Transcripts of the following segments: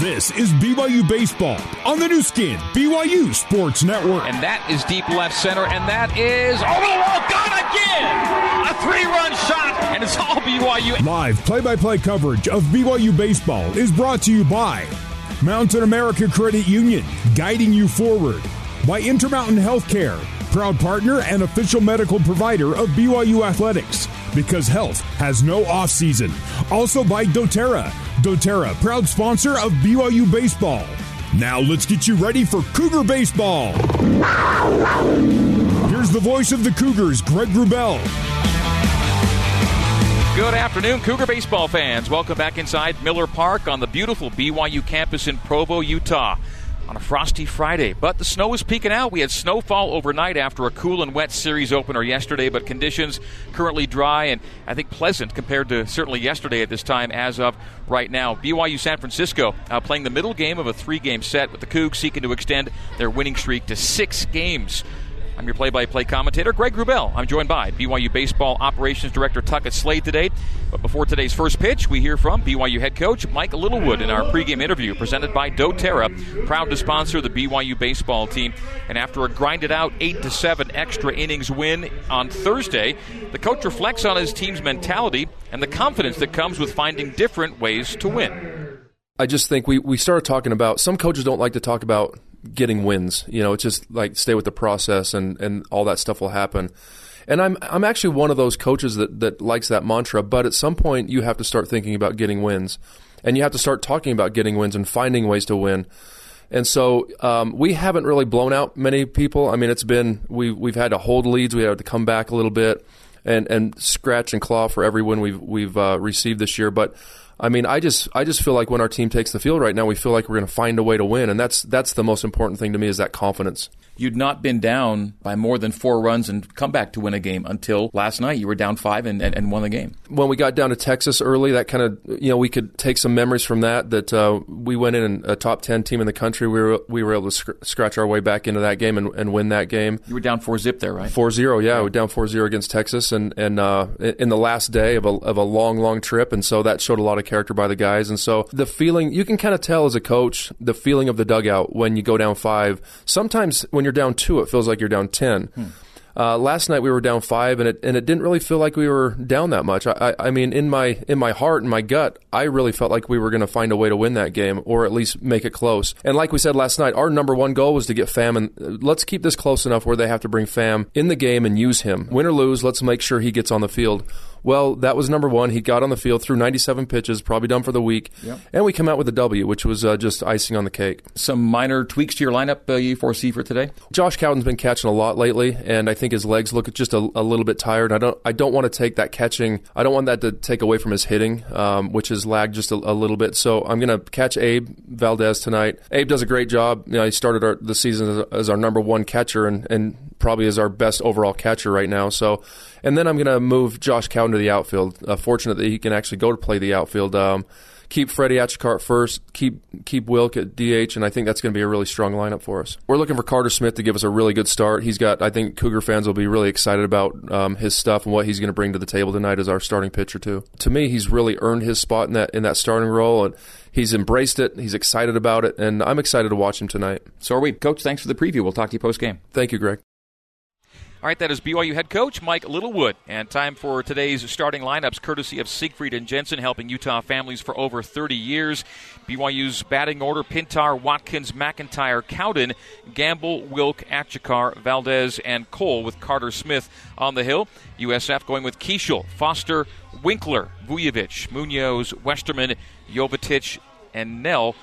This is BYU Baseball on the new Skin, BYU Sports Network. And that is deep left center, and that is over the wall, gone again! A three run shot, and it's all BYU. Live play by play coverage of BYU Baseball is brought to you by Mountain America Credit Union, guiding you forward, by Intermountain Healthcare, proud partner and official medical provider of BYU Athletics, because health has no off season. Also by doTERRA doTERRA, proud sponsor of BYU Baseball. Now let's get you ready for Cougar Baseball. Here's the voice of the Cougars, Greg Wrubell. Good afternoon, Cougar baseball fans. Welcome back inside Miller Park on the beautiful BYU campus in Provo, Utah on a frosty Friday. But the snow is peeking out. We had snowfall overnight after a cool and wet series opener yesterday, but conditions currently dry and I think pleasant compared to certainly yesterday at this time as of right now. BYU San Francisco uh, playing the middle game of a three game set with the Cougs seeking to extend their winning streak to six games. I'm your play by play commentator, Greg Wrubell. I'm joined by BYU Baseball Operations Director Tuckett Slade today. But before today's first pitch, we hear from BYU head coach Mike Littlewood in our pregame interview presented by doTERRA, proud to sponsor the BYU baseball team. And after a grinded out 8 to 7 extra innings win on Thursday, the coach reflects on his team's mentality and the confidence that comes with finding different ways to win. I just think we, we started talking about some coaches don't like to talk about getting wins. You know, it's just like stay with the process and, and all that stuff will happen. And I'm I'm actually one of those coaches that, that likes that mantra, but at some point you have to start thinking about getting wins. And you have to start talking about getting wins and finding ways to win. And so um, we haven't really blown out many people. I mean, it's been we we've had to hold leads, we had to come back a little bit, and and scratch and claw for every win we've we've uh, received this year. But I mean, I just I just feel like when our team takes the field right now, we feel like we're going to find a way to win, and that's that's the most important thing to me is that confidence you'd not been down by more than four runs and come back to win a game until last night. You were down five and, and, and won the game. When we got down to Texas early, that kind of, you know, we could take some memories from that, that uh, we went in a top 10 team in the country. We were, we were able to sc- scratch our way back into that game and, and win that game. You were down 4 zip there, right? 4 0, yeah. We were down 4 0 against Texas and, and uh, in the last day of a, of a long, long trip. And so that showed a lot of character by the guys. And so the feeling, you can kind of tell as a coach, the feeling of the dugout when you go down five. Sometimes when you're down two, it feels like you're down 10. Hmm. Uh, last night we were down five, and it and it didn't really feel like we were down that much. I, I, I mean, in my in my heart and my gut, I really felt like we were going to find a way to win that game, or at least make it close. And like we said last night, our number one goal was to get Fam, and let's keep this close enough where they have to bring Fam in the game and use him. Win or lose, let's make sure he gets on the field. Well, that was number one. He got on the field threw 97 pitches, probably done for the week, yep. and we come out with a W, which was uh, just icing on the cake. Some minor tweaks to your lineup uh, you foresee for today? Josh Cowden's been catching a lot lately, and I think his legs look just a, a little bit tired. I don't I don't want to take that catching. I don't want that to take away from his hitting, um, which has lagged just a, a, little bit. So I'm going to catch Abe Valdez tonight. Abe does a great job. You know, he started our, the season as, as our number one catcher, and, and probably is our best overall catcher right now. So and then I'm going to move Josh Cowden to the outfield. Uh, fortunate that he can actually go to play the outfield. Um, keep Freddie Achikar first, keep keep Wilk at DH, and I think that's going to be a really strong lineup for us. We're looking for Carter Smith to give us a really good start. He's got, I think Cougar fans will be really excited about um, his stuff and what he's going to bring to the table tonight as our starting pitcher too. To me, he's really earned his spot in that in that starting role, and he's embraced it. He's excited about it, and I'm excited to watch him tonight. So are we, Coach. Thanks for the preview. We'll talk to you post game. Thank you, Greg. All right, that is BYU head coach Mike Littlewood. And time for today's starting lineups, courtesy of Siegfried and Jensen, helping Utah families for over 30 years. BYU's batting order Pintar, Watkins, McIntyre, Cowden, Gamble, Wilk, Achikar, Valdez, and Cole with Carter Smith on the hill. USF going with Keishel, Foster, Winkler, Vujovic, Munoz, Westerman, Jovetic, and Knell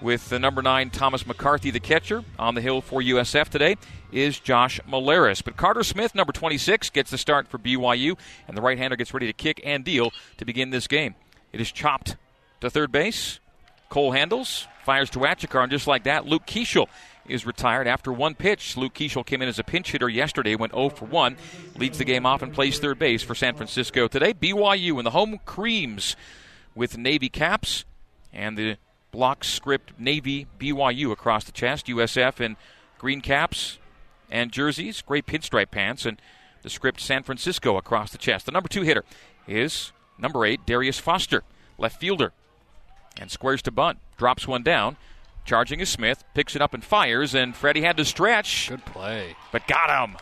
with the number nine Thomas McCarthy, the catcher, on the hill for USF today is Josh Molaris. But Carter Smith, number 26, gets the start for BYU, and the right hander gets ready to kick and deal to begin this game. It is chopped to third base. Cole handles, fires to Achikar, and just like that, Luke Keishel is retired after one pitch. Luke Keishel came in as a pinch hitter yesterday, went 0 for 1, leads the game off and plays third base for San Francisco today. BYU in the home creams with Navy caps and the block script Navy BYU across the chest. USF in green caps, and jerseys, gray pinstripe pants, and the script San Francisco across the chest. The number two hitter is number eight, Darius Foster, left fielder, and squares to bunt. drops one down. Charging is Smith, picks it up and fires, and Freddie had to stretch. Good play. But got him.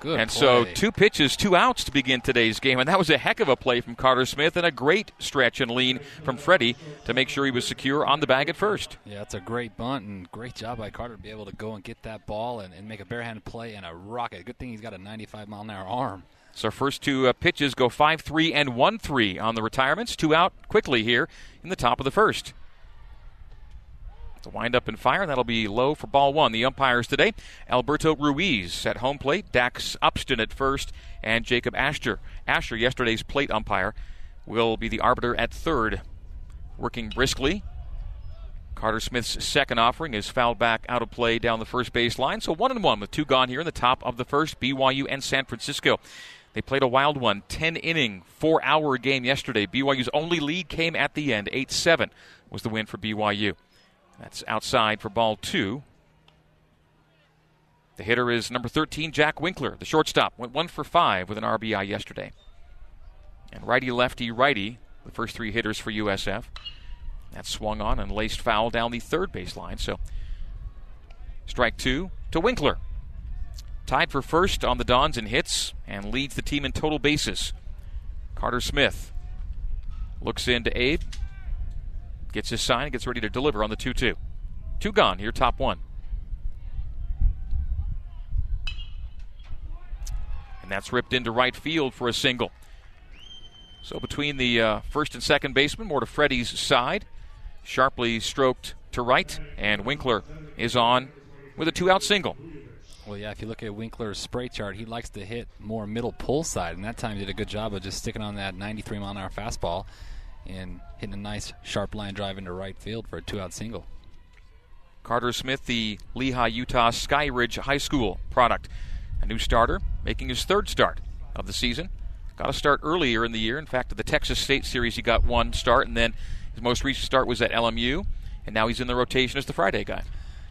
Good and play. so two pitches, two outs to begin today's game, and that was a heck of a play from Carter Smith and a great stretch and lean from Freddie to make sure he was secure on the bag at first. Yeah, it's a great bunt and great job by Carter to be able to go and get that ball and, and make a barehanded play and a rocket. Good thing he's got a 95 mile an hour arm. So first two uh, pitches go 5 3 and 1 3 on the retirements. Two out quickly here in the top of the first. The wind up and fire. That'll be low for ball one. The umpires today Alberto Ruiz at home plate, Dax Upston at first, and Jacob Asher. Asher, yesterday's plate umpire, will be the arbiter at third. Working briskly. Carter Smith's second offering is fouled back out of play down the first base line. So one and one with two gone here in the top of the first. BYU and San Francisco. They played a wild one, 10 inning, four hour game yesterday. BYU's only lead came at the end. 8 7 was the win for BYU. That's outside for ball two. The hitter is number 13, Jack Winkler. The shortstop went one for five with an RBI yesterday. And righty, lefty, righty, the first three hitters for USF. That swung on and laced foul down the third baseline. So strike two to Winkler. Tied for first on the Dons in hits and leads the team in total bases. Carter Smith looks into Abe, gets his sign, and gets ready to deliver on the 2 2. Two gone here, top one. And that's ripped into right field for a single. So between the uh, first and second baseman, more to Freddie's side. Sharply stroked to right, and Winkler is on with a two out single. Well, yeah, if you look at Winkler's spray chart, he likes to hit more middle pull side, and that time he did a good job of just sticking on that 93 mile an hour fastball and hitting a nice sharp line drive into right field for a two out single. Carter Smith, the Lehi, Utah Skyridge High School product. A new starter, making his third start of the season. Got a start earlier in the year. In fact, at the Texas State Series, he got one start, and then his most recent start was at LMU, and now he's in the rotation as the Friday guy.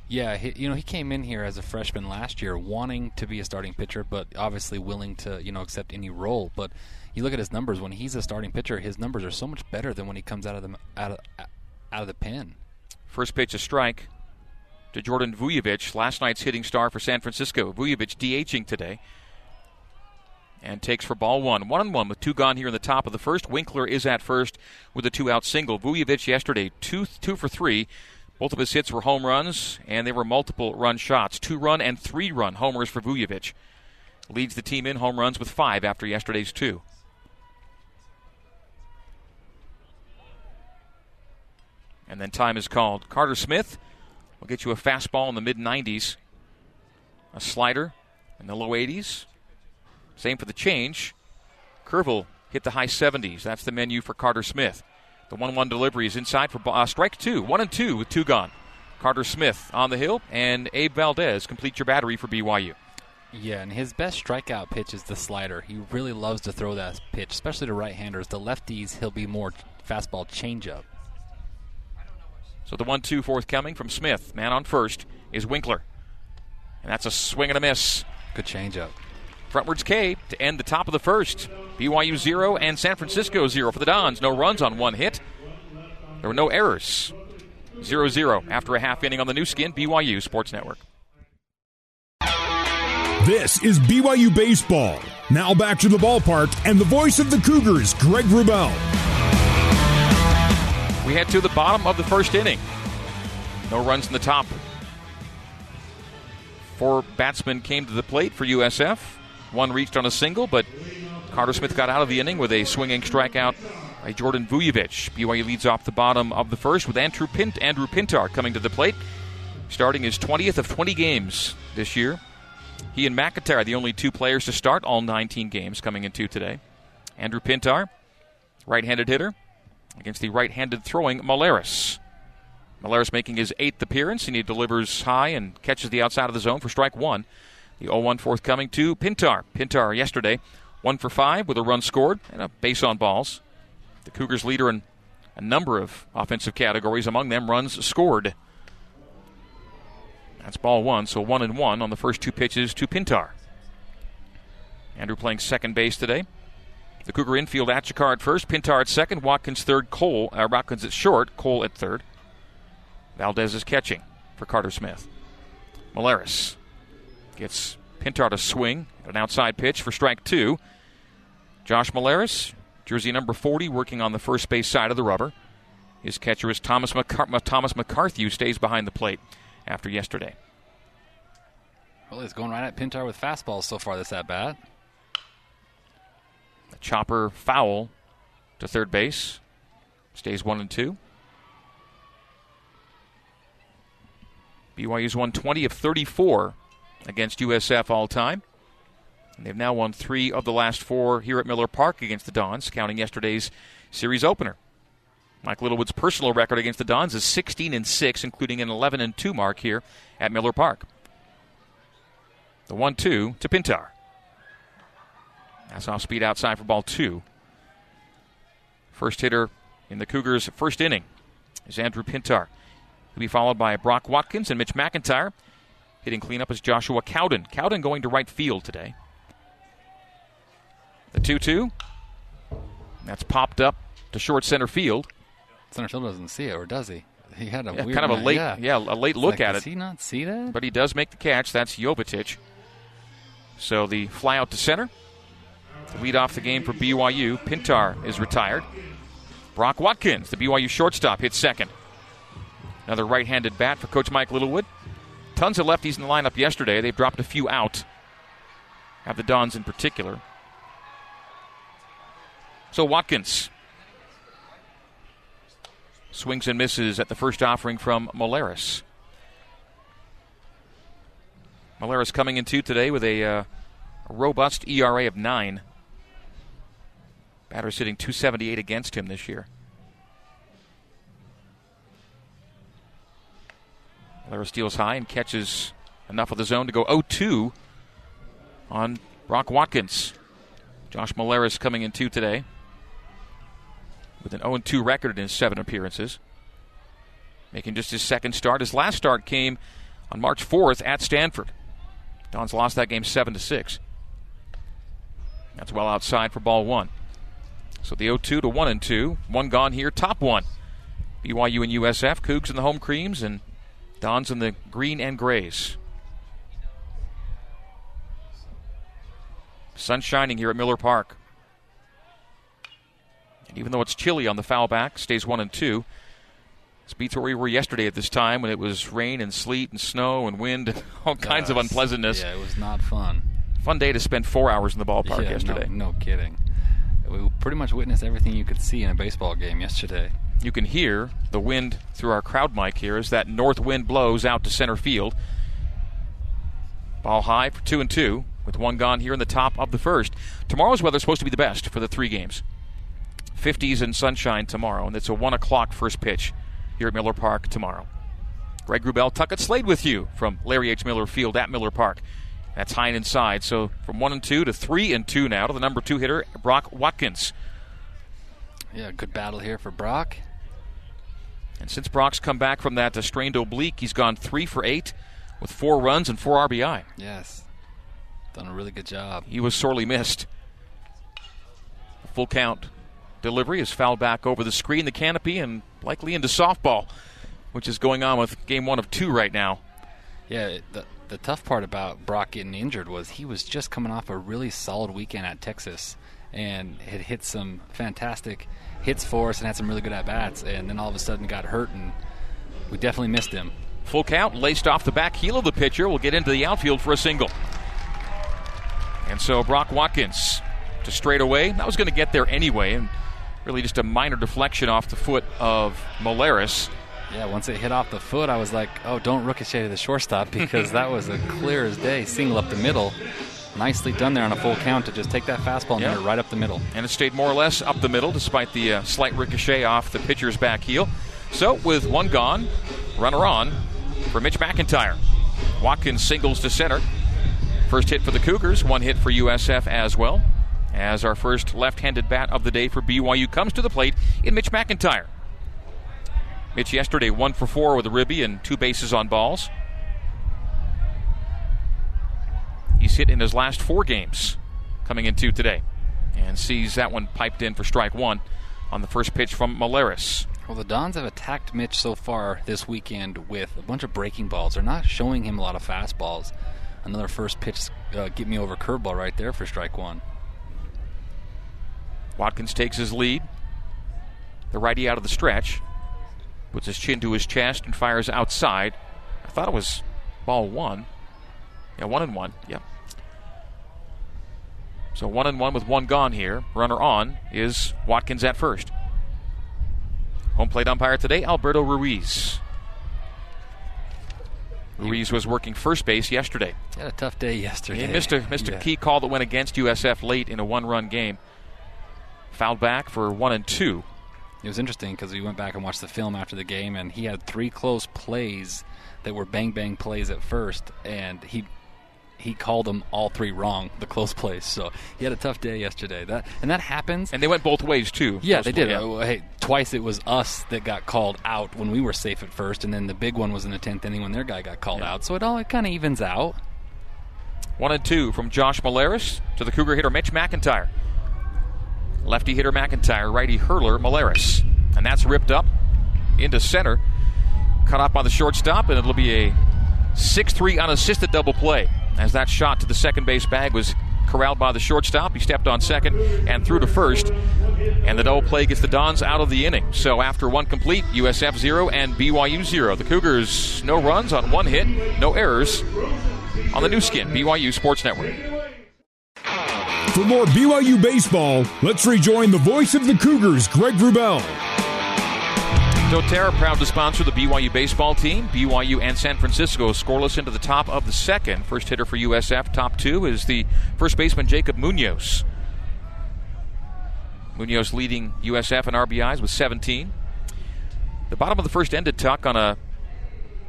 Yeah, he, you know, he came in here as a freshman last year, wanting to be a starting pitcher, but obviously willing to, you know, accept any role. But you look at his numbers when he's a starting pitcher, his numbers are so much better than when he comes out of the out of, out of the pen. First pitch a strike to Jordan Vujovic, last night's hitting star for San Francisco. Vujovic DHing today. And takes for ball one. One on one with two gone here in the top of the first. Winkler is at first with a two out single. Vujovic yesterday, two, two for three. Both of his hits were home runs, and they were multiple run shots. Two run and three run homers for Vujovic. Leads the team in home runs with five after yesterday's two. And then time is called. Carter Smith will get you a fastball in the mid 90s, a slider in the low 80s. Same for the change. Will hit the high 70s. That's the menu for Carter Smith. The 1 1 delivery is inside for uh, strike two. 1 and 2 with two gone. Carter Smith on the hill, and Abe Valdez complete your battery for BYU. Yeah, and his best strikeout pitch is the slider. He really loves to throw that pitch, especially to right-handers. The lefties, he'll be more fastball changeup. So the 1 2 forthcoming from Smith. Man on first is Winkler. And that's a swing and a miss. Good changeup. Frontwards K to end the top of the first. BYU 0 and San Francisco 0 for the Dons. No runs on one hit. There were no errors. 0 0 after a half inning on the new skin, BYU Sports Network. This is BYU Baseball. Now back to the ballpark and the voice of the Cougars, Greg Wrubell. We head to the bottom of the first inning. No runs in the top. Four batsmen came to the plate for USF. One reached on a single, but Carter Smith got out of the inning with a swinging strikeout by Jordan Vujovic. BYU leads off the bottom of the first with Andrew, Pint- Andrew Pintar coming to the plate, starting his 20th of 20 games this year. He and McIntyre, are the only two players to start all 19 games coming into today. Andrew Pintar, right handed hitter, against the right handed throwing Malaris. Malaris making his eighth appearance, and he delivers high and catches the outside of the zone for strike one. The 0 1 forthcoming to Pintar. Pintar yesterday, one for five with a run scored and a base on balls. The Cougars leader in a number of offensive categories, among them runs scored. That's ball one, so one and one on the first two pitches to Pintar. Andrew playing second base today. The Cougar infield, Achikar at first, Pintar at second, Watkins third, Cole, uh, Watkins at short, Cole at third. Valdez is catching for Carter Smith. Molaris gets Pintar to swing. At an outside pitch for strike two. Josh Molaris, jersey number 40, working on the first base side of the rubber. His catcher is Thomas, McCar- Thomas McCarthy, who stays behind the plate after yesterday. Well, he's going right at Pintar with fastballs so far this at bat. A chopper foul to third base. Stays one and two. BYU's won 20 of 34 against USF all time. They've now won three of the last four here at Miller Park against the Dons, counting yesterday's series opener. Mike Littlewood's personal record against the Dons is 16 and 6, including an 11 and 2 mark here at Miller Park. The 1 2 to Pintar. That's off speed outside for ball two. First hitter in the Cougars' first inning is Andrew Pintar. He'll be followed by Brock Watkins and Mitch McIntyre. Hitting cleanup is Joshua Cowden. Cowden going to right field today. The 2 2. That's popped up to short center field. Center field doesn't see it, or does he? He had a Yeah, kind of a late, yeah, yeah, a late look Like, at does it. he not see that? but he does make the catch. That's Jovetic. So the fly out to center. To lead off the game for BYU, Pintar is retired. Brock Watkins, the BYU shortstop, hits second. Another right handed bat for Coach Mike Littlewood. Tons of lefties in the lineup yesterday. They've dropped a few out. Have the Dons in particular. So Watkins swings and misses at the first offering from Molaris. Molaris coming in two today with a, uh, robust ERA of nine. Batter sitting 278 against him this year. Molaris steals high and catches enough of the zone to go 0 2 on Brock Watkins. Josh Molaris coming in two today with an 0 2 record in seven appearances. Making just his second start. His last start came on March 4th at Stanford. Dons lost that game 7 to 6. That's well outside for ball one. So the 0 2 to 1 and 2. One gone here, top one. BYU and USF, Cougs in the home creams, and Dons in the green and grays. Sun shining here at Miller Park. Even though it's chilly on the foul back, stays 1 and 2. This beats where we were yesterday at this time when it was rain and sleet and snow and wind and all kinds of unpleasantness. Yeah, it was not fun. Fun day to spend four hours in the ballpark yeah, yesterday. No, no kidding. We pretty much witnessed everything you could see in a baseball game yesterday. You can hear the wind through our crowd mic here as that north wind blows out to center field. Ball high for two and two, with one gone here in the top of the first. Tomorrow's weather is supposed to be the best for the three games. 50s and sunshine tomorrow, and it's a one o'clock first pitch here at Miller Park tomorrow. Greg Wrubell, Tuckett Slade with you from Larry H. Miller Field at Miller Park. That's high and inside. So from one and two to three and two now to the number two hitter, Brock Watkins. Yeah, good battle here for Brock. And since Brock's come back from that uh, strained oblique, he's gone three for eight with four runs and four RBI. Yes. Done a really good job. He was sorely missed. Full count delivery is fouled back over the screen, the canopy, and likely into softball, which is going on with game one of two right now. Yeah, the the tough part about Brock getting injured was he was just coming off a really solid weekend at Texas and had hit some fantastic hits for us and had some really good at bats, and then all of a sudden got hurt, and we definitely missed him. Full count, laced off the back heel of the pitcher, will get into the outfield for a single. And so Brock Watkins to straight away. That was going to get there anyway, and really just a minor deflection off the foot of Molaris. Yeah, once it hit off the foot, I was like, "Oh, don't ricochet to the shortstop," because that was a clear as day single up the middle. Nicely done there on a full count to just take that fastball and Yeah. hit it right up the middle. and it stayed more or less up the middle despite the uh, slight ricochet off the pitcher's back heel. So, with one gone, runner on for Mitch McIntyre. Watkins singles to center. First hit for the Cougars, one hit for USF as well. As our first left handed bat of the day for BYU comes to the plate in Mitch McIntyre. Mitch yesterday one for four with a ribby and two bases on balls. He's hit in his last four games coming into today and sees that one piped in for strike one on the first pitch from Malaris. Well, the Dons have attacked Mitch so far this weekend with a bunch of breaking balls. They're not showing him a lot of fastballs. Another first pitch, uh, get me over curveball right there for strike one. Watkins takes his lead. The righty out of the stretch. Puts his chin to his chest and fires outside. I thought it was ball one. Yeah, one and one. Yep. So one and one with one gone here. Runner on is Watkins at first. Home plate umpire today, Alberto Ruiz. Ruiz was working first base yesterday. Had a tough day yesterday. He missed a, missed Yeah. a key call that went against USF late in a one run game. Fouled back for one and two. It was interesting because we went back and watched the film after the game, and he had three close plays that were bang bang plays at first, and he he called them all three wrong, the close plays. So he had a tough day yesterday. That and that happens. And they went both ways, too. yeah, they did. Uh, hey, twice it was us that got called out when we were safe at first, and then the big one was in the tenth inning when their guy got called out. So it all it kind of evens out. One and two from Josh Malaris to the Cougar hitter Mitch McIntyre. Lefty hitter McIntyre, righty hurler Malaris. And that's ripped up into center. Cut off by the shortstop, and it'll be a 6 3 unassisted double play. As that shot to the second base bag was corralled by the shortstop. He stepped on second and threw to first. And the double play gets the Dons out of the inning. So after one complete, USF 0 and BYU 0. The Cougars, no runs on one hit, no errors on the new skin, BYU Sports Network. For more BYU baseball, let's rejoin the voice of the Cougars, Greg Wrubell. doTERRA proud to sponsor the BYU baseball team. BYU and San Francisco scoreless into the top of the second. First hitter for USF, top two, is the first baseman Jacob Munoz. Munoz leading USF in RBIs with 17. The bottom of the first ended Tuck on a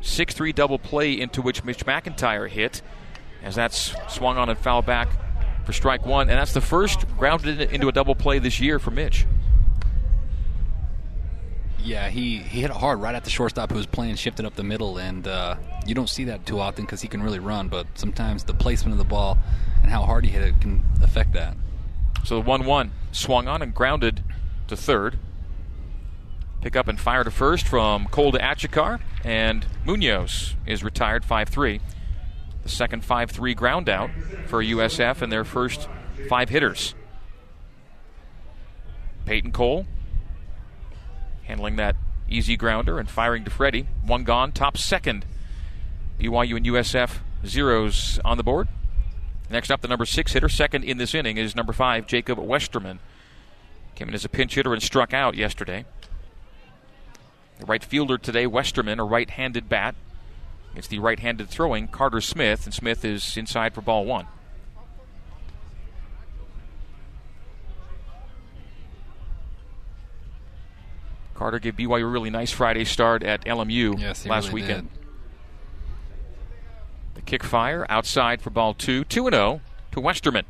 6 3 double play into which Mitch McIntyre hit as that's swung on and foul back for strike one. And that's the first grounded into a double play this year for Mitch. Yeah, he, he hit it hard right at the shortstop who was playing shifted up the middle, and uh, you don't see that too often because he can really run. But sometimes the placement of the ball and how hard he hit it can affect that. So the 1 1 swung on and grounded to third. Pick up and fire to first from Cole to Achikar, and Munoz is retired 5 3. The second 5 3 ground out for USF and their first five hitters. Peyton Cole handling that easy grounder and firing to Freddie. One gone, top second. BYU and USF zeros on the board. Next up, the number six hitter, second in this inning, is number five, Jacob Westerman. Came in as a pinch hitter and struck out yesterday. The right fielder today, Westerman, a right handed bat. It's the right handed throwing Carter Smith, and Smith is inside for ball one. Carter gave BYU a really nice Friday start at LMU Yes, last really weekend. did. The kick fire outside for ball two. 2 0 to Westerman.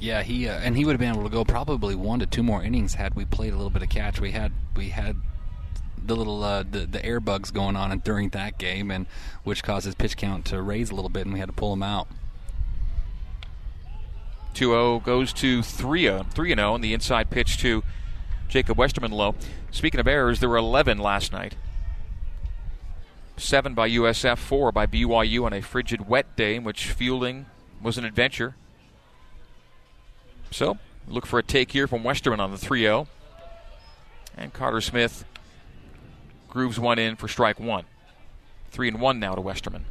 Yeah, he uh, and he would have been able to go probably one to two more innings had we played a little bit of catch. We had we had the little uh, the the air bugs going on and during that game, and which caused his pitch count to raise a little bit, and we had to pull him out. 2 0 goes to 3 0 3-0, and the inside pitch to Jacob Westerman low. Speaking of errors, there were 11 last night. Seven by USF, four by BYU on a frigid, wet day in which fielding was an adventure. So, look for a take here from Westerman on the 3 0. And Carter Smith grooves one in for strike one. 3 and 1 now to Westerman.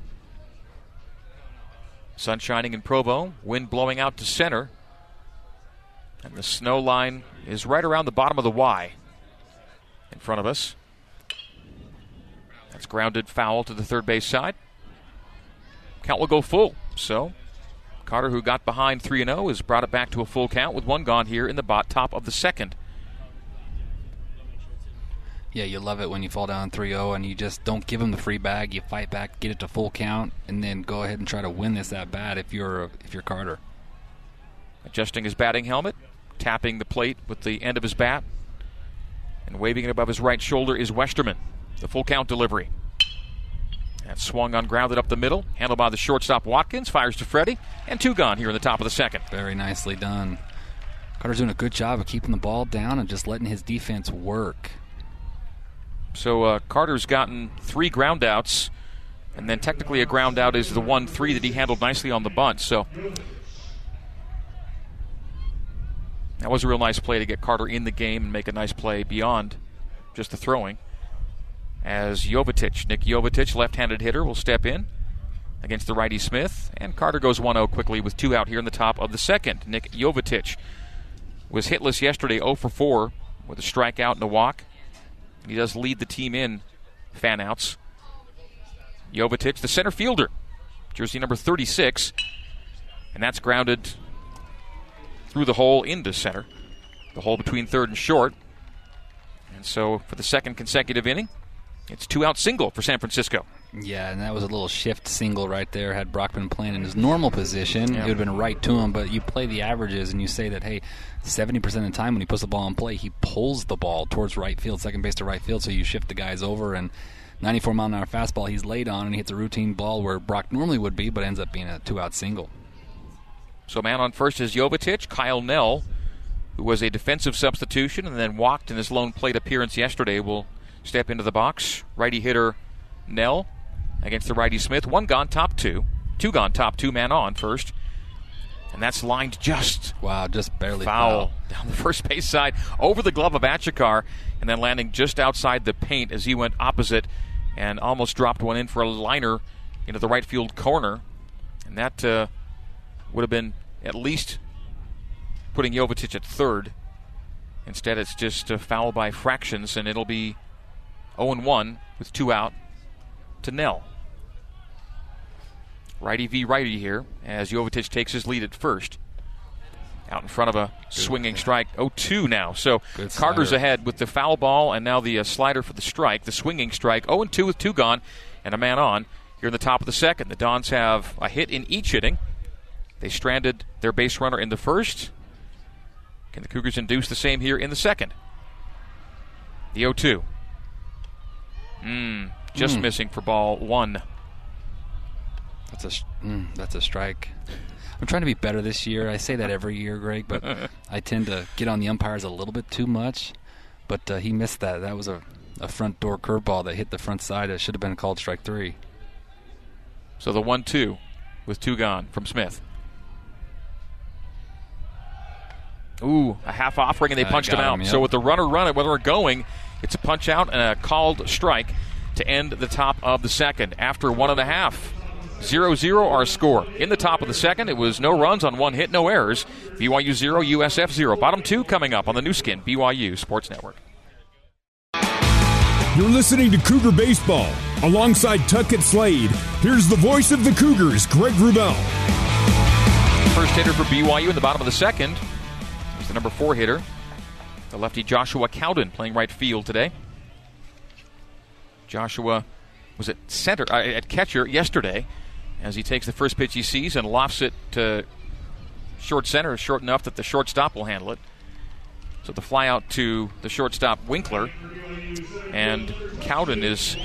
Sun shining in Provo, wind blowing out to center. And the snow line is right around the bottom of the Y in front of us. That's grounded foul to the third base side. Count will go full. So, Carter, who got behind 3 0, has brought it back to a full count with one gone here in the bot top of the second. Yeah, you love it when you fall down 3-0 and you just don't give him the free bag. You fight back, get it to full count, and then go ahead and try to win this at bat if you're if you're Carter. Adjusting his batting helmet, tapping the plate with the end of his bat, and waving it above his right shoulder is Westerman. The full count delivery. That swung on grounded up the middle, handled by the shortstop Watkins, fires to Freddie, and two gone here in the top of the second. Very nicely done. Carter's doing a good job of keeping the ball down and just letting his defense work. So uh, Carter's gotten three ground outs, and then technically a ground out is the one three that he handled nicely on the bunt. So that was a real nice play to get Carter in the game and make a nice play beyond just the throwing. As Jovetic, Nick Jovetic, left-handed hitter, will step in against the righty Smith, and Carter goes 1-0 quickly with two out here in the top of the second. Nick Jovetic was hitless yesterday, 0 for 4 with a strikeout and a walk. He does lead the team in fan outs. Jovetic, the center fielder, jersey number 36, and that's grounded through the hole into center, the hole between third and short. And so for the second consecutive inning, it's two out single for San Francisco. Yeah, and that was a little shift single right there. Had Brock been playing in his normal position, yeah. it would have been right to him. But you play the averages and you say that, hey, 70% of the time when he puts the ball in play, he pulls the ball towards right field, second base to right field. So you shift the guys over and 94 mile an hour fastball he's laid on and he hits a routine ball where Brock normally would be, but ends up being a two out single. So man on first is Jovetic. Kyle Nell, who was a defensive substitution and then walked in his lone plate appearance yesterday, will step into the box. Righty hitter Nell against the righty Smith. One gone, top two. Two gone, top two, man on first. And that's lined just wow, just barely foul, foul. down the first base side over the glove of Achikar, and then landing just outside the paint as he went opposite and almost dropped one in for a liner into the right field corner. And that uh, would have been at least putting Jovetic at third. Instead, it's just a foul by fractions, and it'll be 0 1 with two out to Nell. Righty v righty here as Jovetic takes his lead at first. Out in front of a swinging strike. 0 2 now. So Carter's ahead with the foul ball and now the uh, slider for the strike. The swinging strike. 0 2 with two gone and a man on here in the top of the second. The Dons have a hit in each inning. They stranded their base runner in the first. Can the Cougars induce the same here in the second? The 0 2. Mm, just mm. missing for ball one. That's a mm, that's a strike. I'm trying to be better this year. I say that every year, Greg, but I tend to get on the umpires a little bit too much. But uh, he missed that. That was a, a front door curveball that hit the front side. It should have been called strike three. So the one-two with two gone from Smith. Ooh, a half offering, and they punched him out. Him, yep. So with the runner running, whether we're going, it's a punch out and a called strike to end the top of the second. After one and a half, 0 0 our score. In the top of the second, it was no runs on one hit, no errors. BYU 0, USF 0. Bottom two coming up on the new Skin, BYU Sports Network. You're listening to Cougar Baseball. Alongside Tuckett Slade, here's the voice of the Cougars, Greg Wrubell. First hitter for BYU in the bottom of the second is the number four hitter, the lefty Joshua Cowden, playing right field today. Joshua was at center uh, at catcher yesterday as he takes the first pitch he sees and lofts it to short center, short enough that the shortstop will handle it. So the fly out to the shortstop Winkler, and Cowden is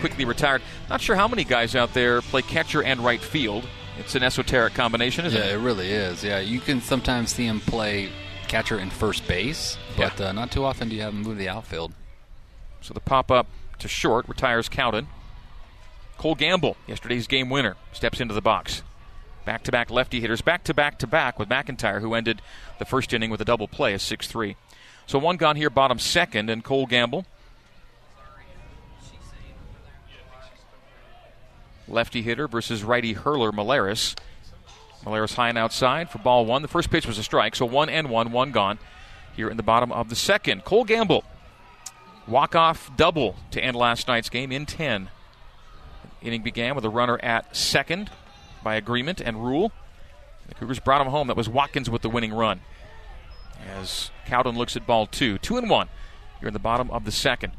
quickly retired. Not sure how many guys out there play catcher and right field. It's an esoteric combination, isn't yeah, it? Yeah, it really is. Yeah, you can sometimes see him play catcher and first base, but yeah. uh, not too often do you have him move to the outfield. So the pop up to short retires Cowden. Cole Gamble, yesterday's game winner, steps into the box. Back to back lefty hitters, back to back to back with McIntyre, who ended the first inning with a double play, a 6 3. So one gone here, bottom second, and Cole Gamble. Lefty hitter versus righty hurler Maleris. Maleris high and outside for ball one. The first pitch was a strike, so one and one, one gone here in the bottom of the second. Cole Gamble, walk off double to end last night's game in 10. Inning began with a runner at second by agreement and rule. The Cougars brought him home. That was Watkins with the winning run. As Cowden looks at ball two, two and one. You're in the bottom of the second.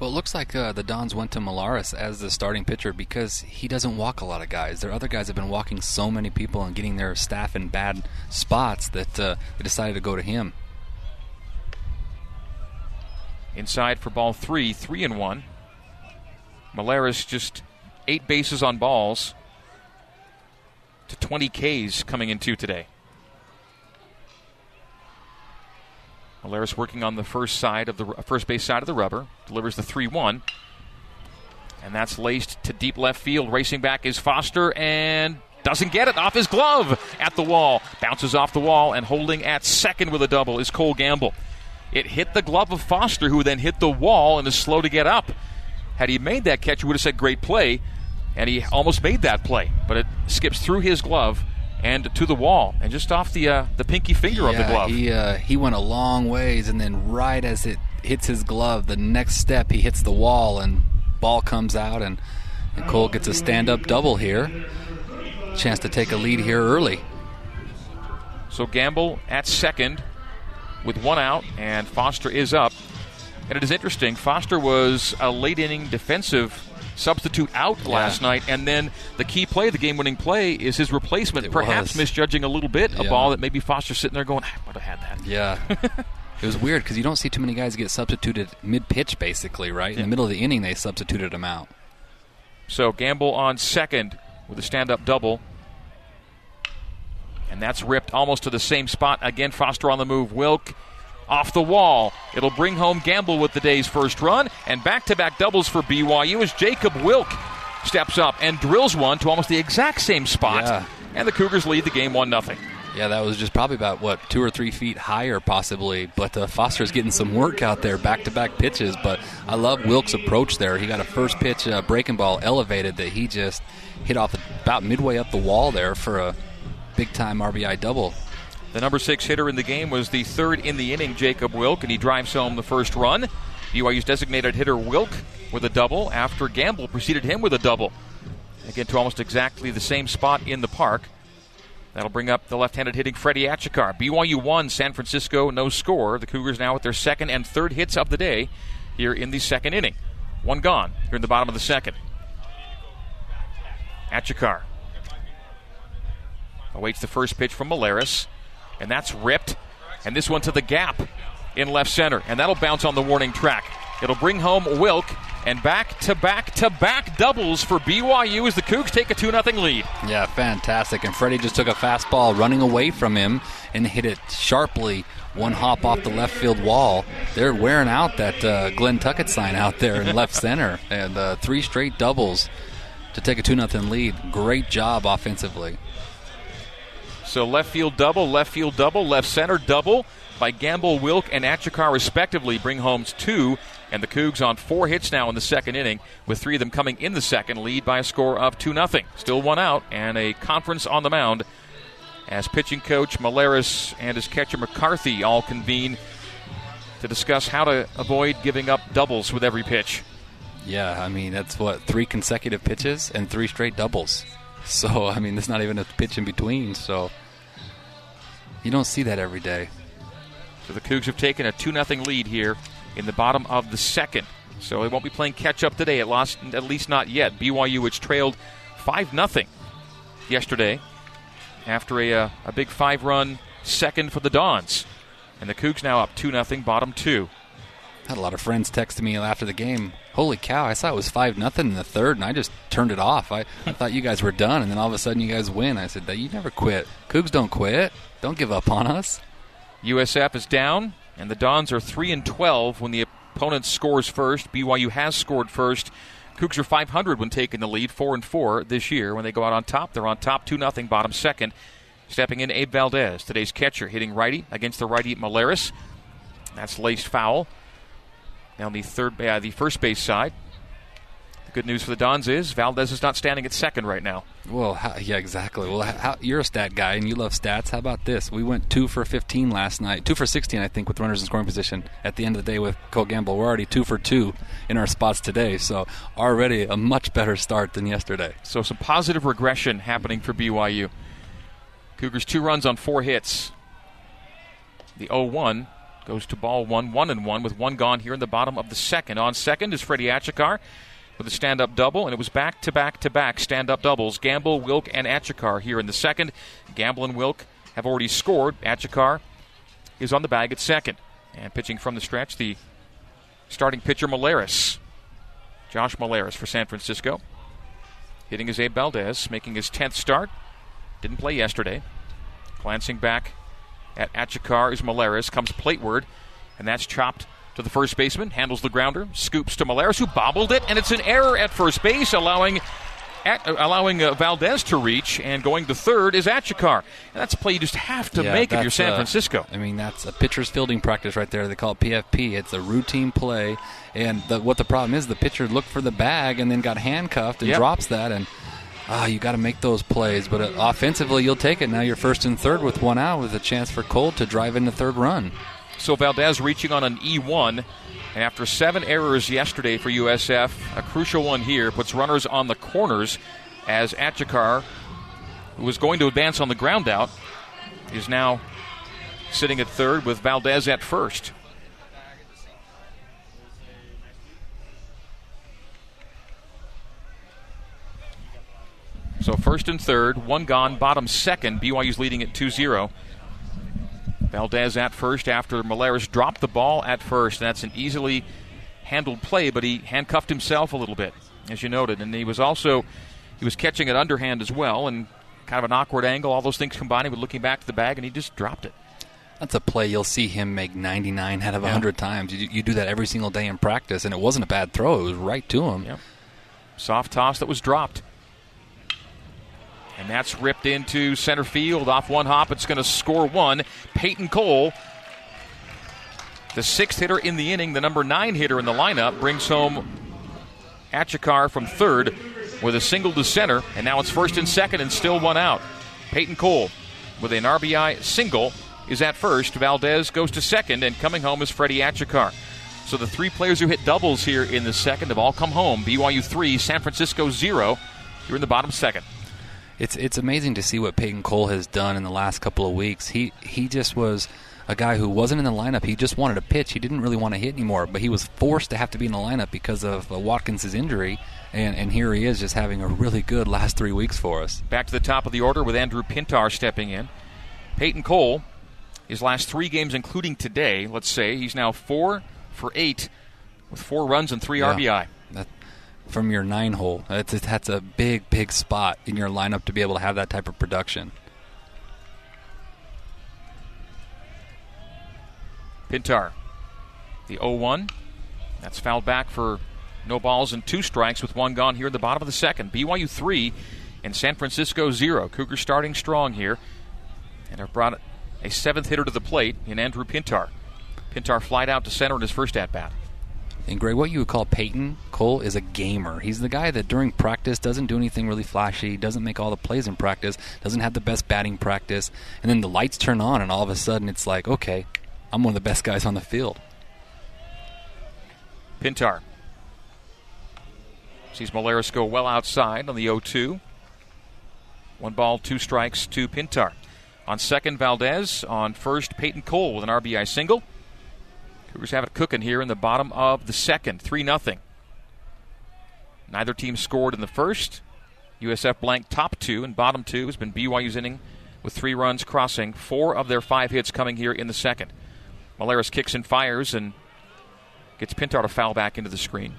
Well, it looks like uh, the Dons went to Malaris as the starting pitcher because he doesn't walk a lot of guys. Their other guys have been walking so many people and getting their staff in bad spots that uh, they decided to go to him. Inside for ball three, three and one. Molares just eight bases on balls to 20 Ks coming into today. Malaris working on the first side of the first base side of the rubber. Delivers the 3 1. And that's laced to deep left field. Racing back is Foster and doesn't get it off his glove at the wall. Bounces off the wall and holding at second with a double is Cole Gamble. It hit the glove of Foster, who then hit the wall and is slow to get up. Had he made that catch, you would have said great play, and he almost made that play, but it skips through his glove and to the wall and just off the uh, the pinky finger yeah, of the glove. He uh, he went a long ways, and then right as it hits his glove, the next step he hits the wall, and ball comes out, and, and Cole gets a stand up double here. Chance to take a lead here early. So Gamble at second with one out, and Foster is up. And it is interesting. Foster was a late inning defensive substitute out Yeah. last night, and then the key play, the game-winning play, is his replacement. It perhaps was. misjudging a little bit a ball that maybe Foster's sitting there going, "I would have had that." Yeah. it was weird because you don't see too many guys get substituted mid pitch, basically, right? In Yeah. the middle of the inning, they substituted him out. So Gamble on second with a stand-up double. And that's ripped almost to the same spot. Again, Foster on the move. Wilk off the wall. It'll bring home Gamble with the day's first run. And back to back doubles for BYU as Jacob Wilk steps up and drills one to almost the exact same spot. Yeah. And the Cougars lead the game 1 0. Yeah, that was just probably about, what, two or three feet higher, possibly. But uh, Foster's getting some work out there, back to back pitches. But I love Wilk's approach there. He got a first pitch uh, breaking ball elevated that he just hit off about midway up the wall there for a big time RBI double. The number six hitter in the game was the third in the inning, Jacob Wilk, and he drives home the first run. BYU's designated hitter Wilk with a double after Gamble preceded him with a double. Again, to almost exactly the same spot in the park. That'll bring up the left-handed hitting Freddie Achikar. BYU won, San Francisco no score. The Cougars now with their second and third hits of the day here in the second inning. One gone here in the bottom of the second. Achikar awaits the first pitch from Malaris, and that's ripped. And this one to the gap in left center, and that'll bounce on the warning track. It'll bring home Wilk, and back to back to back doubles for BYU as the Cougs take a 2 0 lead. Yeah, fantastic. And Freddie just took a fastball running away from him and hit it sharply. One hop off the left field wall. They're wearing out that uh, Glenn Tuckett sign out there in left center. And uh, three straight doubles to take a 2 0 lead. Great job offensively. So left field double, left field double, left center double by Gamble, Wilk, and Achikar respectively bring home two. And the Cougs on four hits now in the second inning, with three of them coming in the second, lead by a score of 2 0. Still one out, and a conference on the mound as pitching coach Malaris and his catcher McCarthy all convene to discuss how to avoid giving up doubles with every pitch. Yeah, I mean, that's what, three consecutive pitches and three straight doubles. So, I mean, there's not even a pitch in between. So, you don't see that every day. So the Cougs have taken a 2 0 lead here in the bottom of the second. So they won't be playing catch up today, at, lost, at least not yet. BYU, which trailed 5 0 yesterday after a, uh, a big five run second for the Dons. And the Cougs now up 2 0, bottom two. Had a lot of friends texting me after the game. Holy cow! I saw it was five nothing in the third, and I just turned it off. I, I thought you guys were done, and then all of a sudden you guys win. I said you never quit. Cougs don't quit. Don't give up on us. USF is down, and the Dons are 3 and 12 when the opponent scores first. BYU has scored first. Cougs are 500 when taking the lead, 4 and 4 this year. When they go out on top, they're on top 2 0, bottom second. Stepping in, Abe Valdez, today's catcher, hitting righty against the righty Malaris. That's laced foul. Now on the third, uh, the first base side. Good news for the Dons is Valdez is not standing at second right now. Well, how, yeah, exactly. Well, how, you're a stat guy and you love stats. How about this? We went two for 15 last night, two for 16, I think, with runners in scoring position. At the end of the day, with Cole Gamble, we're already two for two in our spots today. So already a much better start than yesterday. So some positive regression happening for BYU. Cougars two runs on four hits. The 0-1 goes to ball one, one and one with one gone here in the bottom of the second. On second is Freddie Achikar with a stand-up double, and it was back to back to back stand-up doubles. Gamble, Wilk, and Achikar here in the second. Gamble and Wilk have already scored. Achikar is on the bag at second, and pitching from the stretch, the starting pitcher Malaris, Josh Malaris for San Francisco. Hitting is Abe Valdez, making his 10th start. Didn't play yesterday. Glancing back at Achikar is Malaris. Comes plateward. And that's chopped to the first baseman, handles the grounder, scoops to Molares, who bobbled it, and it's an error at first base, allowing at, uh, allowing uh, Valdez to reach, and going to third is Achikar. And that's a play you just have to Yeah, make if you're San uh, Francisco. I mean, that's a pitcher's fielding practice right there. They call it PFP. It's a routine play, and the, what the problem is, the pitcher looked for the bag and then got handcuffed and Yep. drops that, and ah, you got to make those plays. But uh, offensively, you'll take it. Now you're first and third with one out, with a chance for Cole to drive in the third run. So Valdez reaching on an E1. And after seven errors yesterday for USF, a crucial one here puts runners on the corners as Achikar, who was going to advance on the ground out, is now sitting at third with Valdez at first. So first and third, one gone, bottom second. BYU's leading at 2 0. Valdez at first after Molares dropped the ball at first. That's an easily handled play, but he handcuffed himself a little bit, as you noted. And he was also he was catching it underhand as well, and kind of an awkward angle. All those things combining with looking back to the bag, and he just dropped it. That's a play you'll see him make 99 out of Yeah. 100 times. You, you do that every single day in practice, and it wasn't a bad throw. It was right to him. Yep. Soft toss that was dropped. And that's ripped into center field off one hop. It's going to score one. Peyton Cole, the sixth hitter in the inning, the number nine hitter in the lineup, brings home Achikar from third with a single to center. And now it's first and second and still one out. Peyton Cole with an RBI single is at first. Valdez goes to second, and coming home is Freddie Achikar. So the three players who hit doubles here in the second have all come home. BYU three, San Francisco zero. You're in the bottom second. It's it's amazing to see what Peyton Cole has done in the last couple of weeks. He he just was a guy who wasn't in the lineup. He just wanted to pitch. He didn't really want to hit anymore, but he was forced to have to be in the lineup because of uh, Watkins' injury. And and here he is, just having a really good last three weeks for us. Back to the top of the order with Andrew Pintar stepping in. Peyton Cole, his last three games, including today, let's say, he's now four for eight with four runs and three Yeah. RBI. That, from your nine hole, that's that's a big big spot in your lineup to be able to have that type of production. Pintar, the 0 1. That's fouled back for no balls and two strikes with one gone here in the bottom of the second. BYU 3 and San Francisco 0. Cougars starting strong here and have brought a seventh hitter to the plate in Andrew Pintar. Pintar flied out to center in his first at bat. And Greg, what you would call Peyton Cole is a gamer. He's the guy that during practice doesn't do anything really flashy, doesn't make all the plays in practice, doesn't have the best batting practice, and then the lights turn on, and all of a sudden it's like, okay, I'm one of the best guys on the field. Pintar sees Molares go well outside on the 0 2. One ball, two strikes to Pintar. On second, Valdez. On first, Peyton Cole with an RBI single. Cougars have it cooking here in the bottom of the second, 3 0. Neither team scored in the first. USF blank top two and bottom two has been BYU's inning with three runs crossing, four of their five hits coming here in the second. Molares kicks and fires and gets Pintar to foul back into the screen.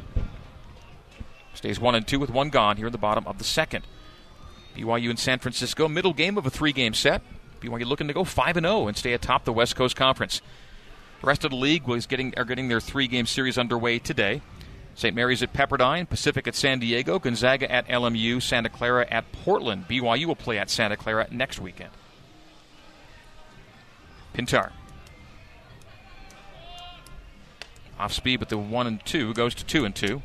Stays one and two with one gone here in the bottom of the second. BYU and San Francisco, middle game of a three game set. BYU looking to go 5 and 0 and stay atop the West Coast Conference. The rest of the league was getting are getting their three game series underway today. St. Mary's at Pepperdine, Pacific at San Diego, Gonzaga at LMU, Santa Clara at Portland. BYU will play at Santa Clara next weekend. Pintar. Off speed with the one and two goes to two and two.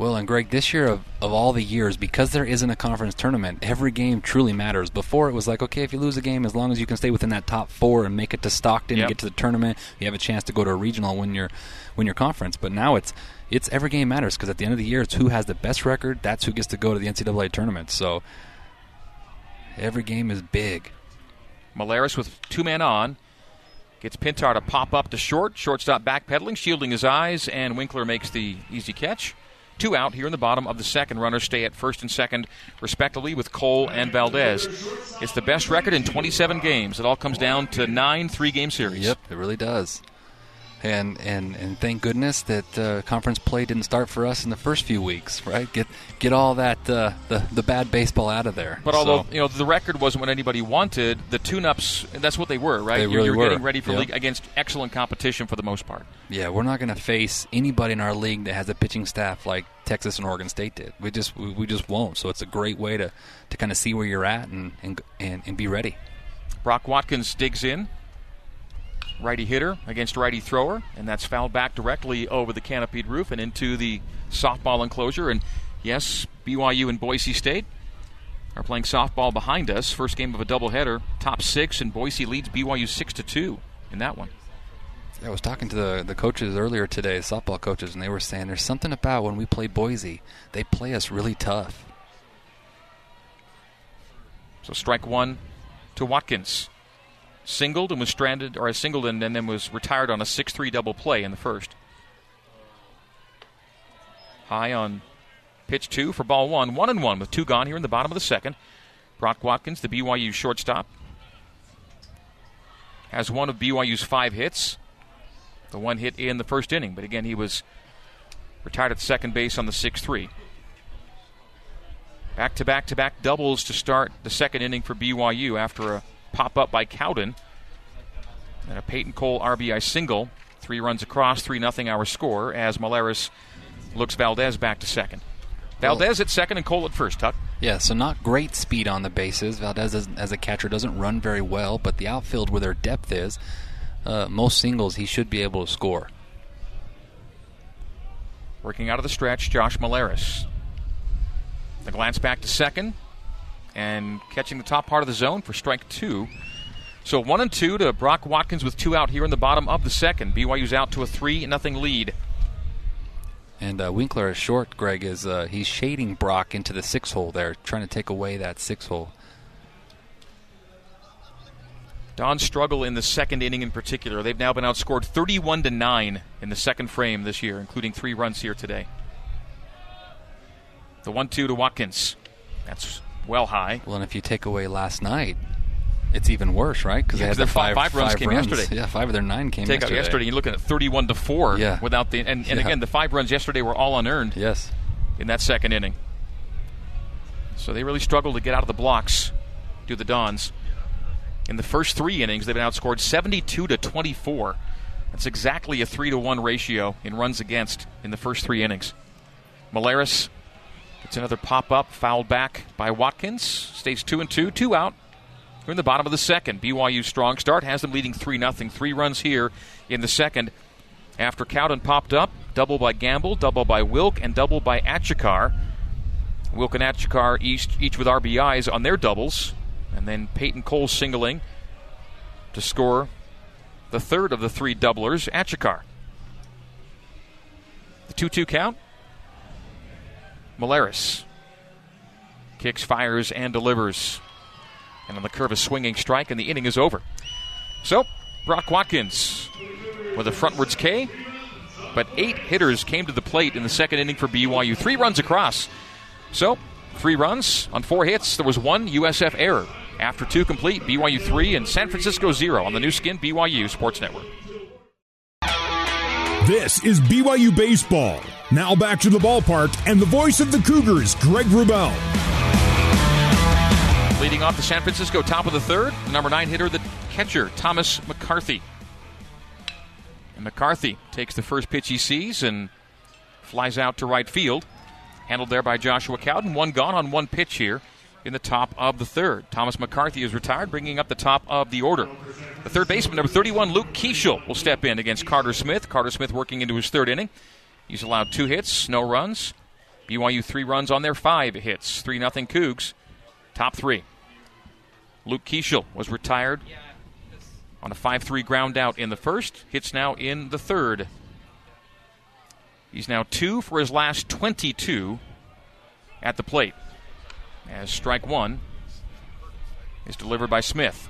Well, and Greg, this year of, of all the years, because there isn't a conference tournament, every game truly matters. Before it was like, okay, if you lose a game, as long as you can stay within that top four and make it to Stockton Yep. and get to the tournament, you have a chance to go to a regional when you're when your conference. But now it's it's every game matters because at the end of the year, it's who has the best record. That's who gets to go to the NCAA tournament. So every game is big. Malaris with two men on. Gets Pintar to pop up to short. Shortstop backpedaling, shielding his eyes, and Winkler makes the easy catch. Two out here in the bottom of the second. Runners stay at first and second, respectively, with Cole and Valdez. It's the best record in 27 games. It all comes down to nine three game series. Yep, it really does. And and and thank goodness that uh, conference play didn't start for us in the first few weeks. Right, get get all that uh, the the bad baseball out of there. But although you know the record wasn't what anybody wanted, the tune-ups that's what they were, right? They you're, really you're were. getting ready for Yep. league against excellent competition for the most part. yeah, we're not going to face anybody in our league that has a pitching staff like Texas and Oregon State did. We just we, we just won't. So it's a great way to to kind of see where you're at and and and, and be ready. Brock Watkins digs in. Righty hitter against righty thrower, and that's fouled back directly over the canopied roof and into the softball enclosure. And yes, BYU and Boise State are playing softball behind us. First game of a doubleheader, top six, and Boise leads BYU six to two in that one. I was talking to the, the coaches earlier today, softball coaches, and they were saying there's something about when we play Boise, they play us really tough. So strike one to Watkins. Singled and was stranded, or a singled and, and then was retired on a 6 3 double play in the first. High on pitch two for ball one. One and one with two gone here in the bottom of the second. Brock Watkins, the BYU shortstop, has one of BYU's five hits. The one hit in the first inning, but again, he was retired at second base on the 6 3. Back to back to back doubles to start the second inning for BYU after a pop up by Cowden. And a Peyton Cole RBI single. Three runs across, 3 nothing our score as Malaris looks Valdez back to second. Valdez at second and Cole at first, Tuck. Yeah, so not great speed on the bases. Valdez, as a catcher, doesn't run very well, but the outfield where their depth is, uh, most singles he should be able to score. Working out of the stretch, Josh Malaris. The glance back to second and catching the top part of the zone for strike two. So one and two to Brock Watkins with two out here in the bottom of the second. BYU's out to a three nothing lead. And uh, Winkler is short. Greg is uh, he's shading Brock into the six hole there, trying to take away that six hole. Don's struggle in the second inning in particular. They've now been outscored 31 to 9 in the second frame this year, including three runs here today. The 1 2 to Watkins. That's well high. Well, and if you take away last night, it's even worse, right? Because Yeah, they had the their fi- five, five runs came runs. yesterday. Yeah, five of their nine came Take out yesterday. yesterday, you're looking at 31 to 4 Yeah. without the. And, and Yeah. again, the five runs yesterday were all unearned Yes. in that second inning. So they really struggled to get out of the blocks, do the Dons. In the first three innings, they've been outscored 72 to 24. That's exactly a three to one ratio in runs against in the first three innings. Malaris gets another pop up, fouled back by Watkins. Stays two and two, two out. We're in the bottom of the second. BYU strong start has them leading three nothing. Three runs here in the second. After Cowden popped up, double by Gamble, double by Wilk, and double by Achikar. Wilk and Achikar each, each with RBIs on their doubles. And then Peyton Cole singling to score the third of the three doublers, Achikar. The 2 2 count. Malaris kicks, fires, and delivers. And on the curve, a swinging strike, and the inning is over. So, Brock Watkins with a frontwards K, but eight hitters came to the plate in the second inning for BYU. Three runs across. So, three runs on four hits. There was one USF error. After two complete, BYU three and San Francisco zero on the Nu Skin BYU Sports Network. This is BYU Baseball. Now back to the ballpark and the voice of the Cougars, Greg Wrubell. Leading off the San Francisco top of the third, the number nine hitter, the catcher, Thomas McCarthy. And McCarthy takes the first pitch he sees and flies out to right field. Handled there by Joshua Cowden. One gone on one pitch here in the top of the third. Thomas McCarthy is retired, bringing up the top of the order. The third baseman, number 31, Luke Keishel, will step in against Carter Smith. Carter Smith working into his third inning. He's allowed two hits, no runs. BYU three runs on their five hits. 3 nothing Cougs. Top three. Luke Keishel was retired on a 5 3 ground out in the first. Hits now in the third. He's now two for his last 22 at the plate. As strike one is delivered by Smith.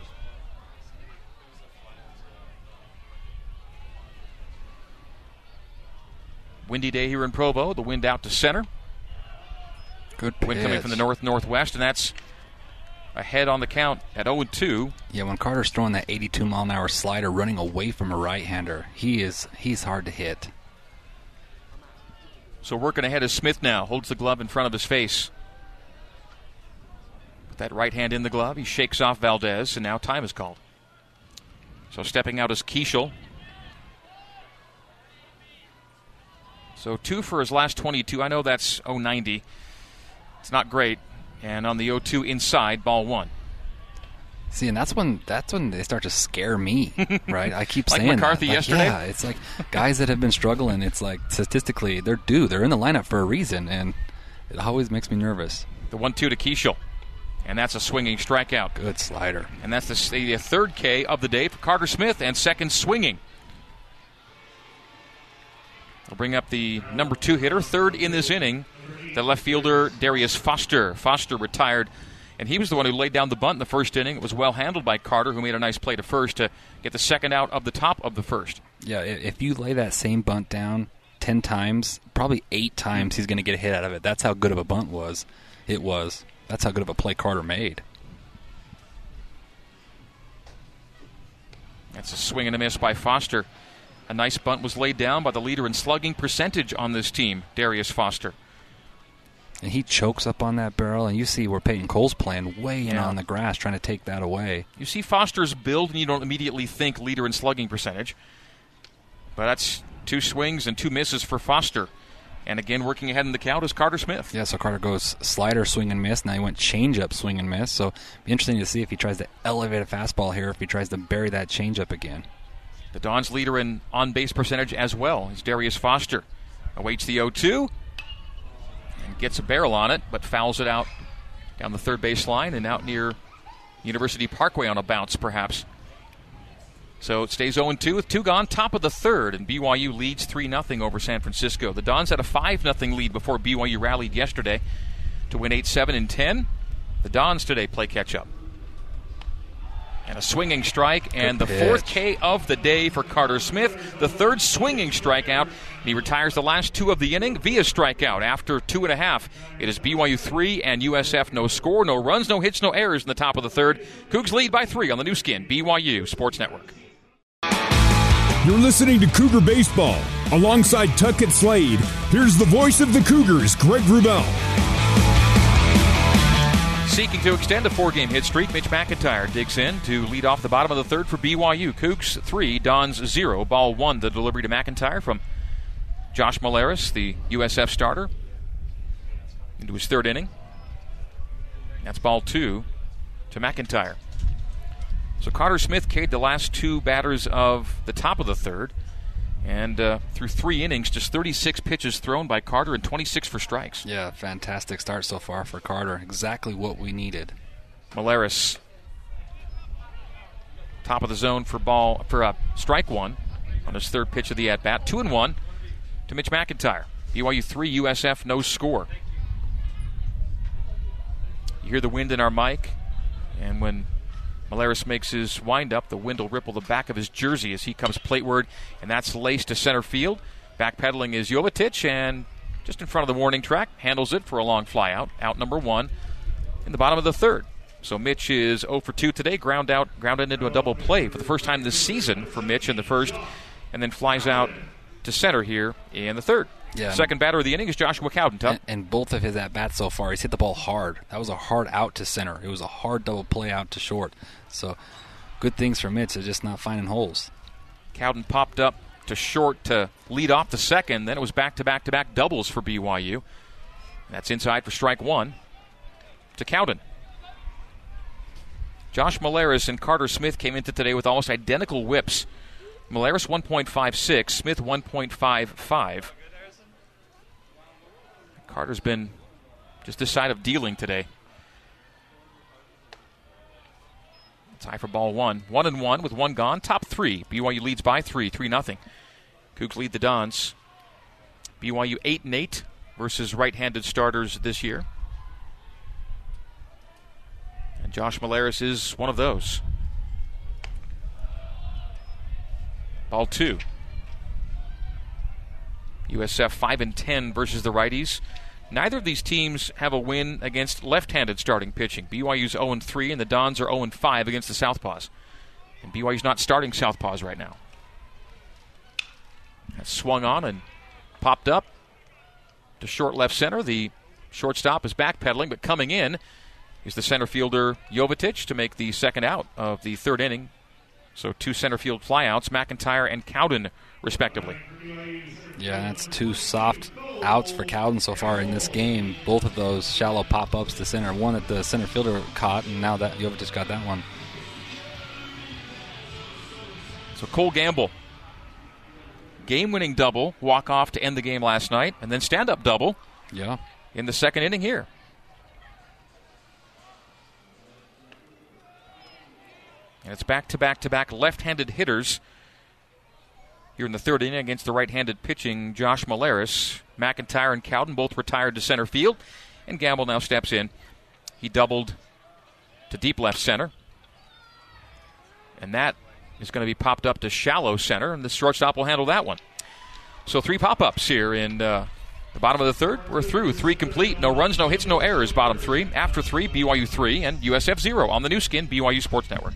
Windy day here in Provo. The wind out to center. Good Wind coming from the north northwest, and that's ahead on the count at 0 2. Yeah, when Carter's throwing that 82 mile an hour slider, running away from a right-hander, he is he's hard to hit. So working ahead is Smith now. Holds the glove in front of his face. Put that right hand in the glove. He shakes off Valdez, and now time is called. So stepping out is Keishel. So two for his last 22. I know that's 090. It's not great. And on the 0-2 inside, ball one. See, and that's when that's when they start to scare me, right? I keep like saying McCarthy that. Like, yesterday. Yeah, it's like guys that have been struggling. It's like statistically they're due. They're in the lineup for a reason, and it always makes me nervous. The one-two to Keishel, and that's a swinging strikeout. Good slider, and that's the, the third K of the day for Carter Smith, and second swinging. We'll bring up the number two hitter, third in this inning, the left fielder Darius Foster. Foster retired, and he was the one who laid down the bunt in the first inning. It was well handled by Carter, who made a nice play to first to get the second out of the top of the first. Yeah, if you lay that same bunt down ten times, probably eight times he's going to get a hit out of it. That's how good of a bunt was. It was. That's how good of a play Carter made. That's a swing and a miss by Foster. A nice bunt was laid down by the leader in slugging percentage on this team, Darius Foster. And he chokes up on that barrel, and you see where Peyton Cole's playing way in Yeah. on the grass, trying to take that away. You see Foster's build, and you don't immediately think leader in slugging percentage. But that's two swings and two misses for Foster. And again, working ahead in the count is Carter Smith. Yeah, so Carter goes slider, swing and miss. Now he went changeup, swing and miss. So be interesting to see if he tries to elevate a fastball here, if he tries to bury that changeup again. The Dons leader in on base percentage as well is Darius Foster. Awaits the 0 2 and gets a barrel on it, but fouls it out down the third base line and out near University Parkway on a bounce, perhaps. So it stays 0 2 with two gone, top of the third, and BYU leads 3 0 over San Francisco. The Dons had a 5 0 lead before BYU rallied yesterday to win 8 7 and 10. The Dons today play catch up. And a swinging strike, and the Good fourth. K of the day for Carter Smith. The third swinging strikeout. He retires the last two of the inning via strikeout after two and a half. It is BYU three and USF no score, no runs, no hits, no errors in the top of the third. Cougs lead by three on the Nu Skin, BYU Sports Network. You're listening to Cougar Baseball. Alongside Tuckett Slade, here's the voice of the Cougars, Greg Wrubell. Seeking to extend a four game hit streak, Mitch McIntyre digs in to lead off the bottom of the third for BYU. Cougs 3, Dons 0. Ball 1, the delivery to McIntyre from Josh Malaris, the USF starter, into his third inning. That's ball 2 to McIntyre. So Carter Smith K'd the last two batters of the top of the third. And uh, through three innings, just 36 pitches thrown by Carter and 26 for strikes. Yeah, fantastic start so far for Carter. Exactly what we needed. Malaris, top of the zone for ball for uh, strike one on his third pitch of the at bat. Two and one to Mitch McIntyre. BYU three, USF no score. You hear the wind in our mic, and when Malaris makes his windup, the wind will ripple the back of his jersey as he comes plateward, and that's laced to center field. Backpedaling is Jovetic, and just in front of the warning track, handles it for a long flyout. Out number one in the bottom of the third. So Mitch is 0 for 2 today, ground out, grounded into a double play for the first time this season for Mitch in the first, and then flies out to center here in the third. Yeah. Second batter of the inning is Joshua Cowden. And, and both of his at bats so far, he's hit the ball hard. That was a hard out to center. It was a hard double play out to short. So good things for Mitch. They're just not finding holes. Cowden popped up to short to lead off the second. Then it was back to back to back doubles for BYU. That's inside for strike one to Cowden. Josh Malaris and Carter Smith came into today with almost identical whips. Malaris 1.56, Smith 1.55. Carter's been just this side of dealing today. Tie for ball one. One and one with one gone. Top three. BYU leads by three, three nothing. Cougs lead the Dons. BYU eight and eight versus right-handed starters this year. And Josh Malaris is one of those. Ball two. USF five and ten versus the righties. Neither of these teams have a win against left-handed starting pitching. BYU's 0 and 3, and the Dons are 0 and 5 against the Southpaws. And BYU's not starting Southpaws right now. That swung on and popped up to short left center. The shortstop is backpedaling, but coming in is the center fielder Jovetic to make the second out of the third inning. So two center field flyouts, McIntyre and Cowden, respectively. Yeah, that's two soft outs for Cowden so far in this game. Both of those shallow pop ups to center. One that the center fielder caught, and now that Jovetic got that one. So Cole Gamble, game winning double, walk off to end the game last night, and then stand up double Yeah. in the second inning here. And it's back to back to back left handed hitters here in the third inning against the right handed pitching Josh Malaris. McIntyre and Cowden both retired to center field, and Gamble now steps in. He doubled to deep left center. And that is going to be popped up to shallow center, and the shortstop will handle that one. So three pop ups here in uh, the bottom of the third. We're through. Three complete. No runs, no hits, no errors. Bottom three. After three, BYU three, and USF zero on the Nu Skin, BYU Sports Network.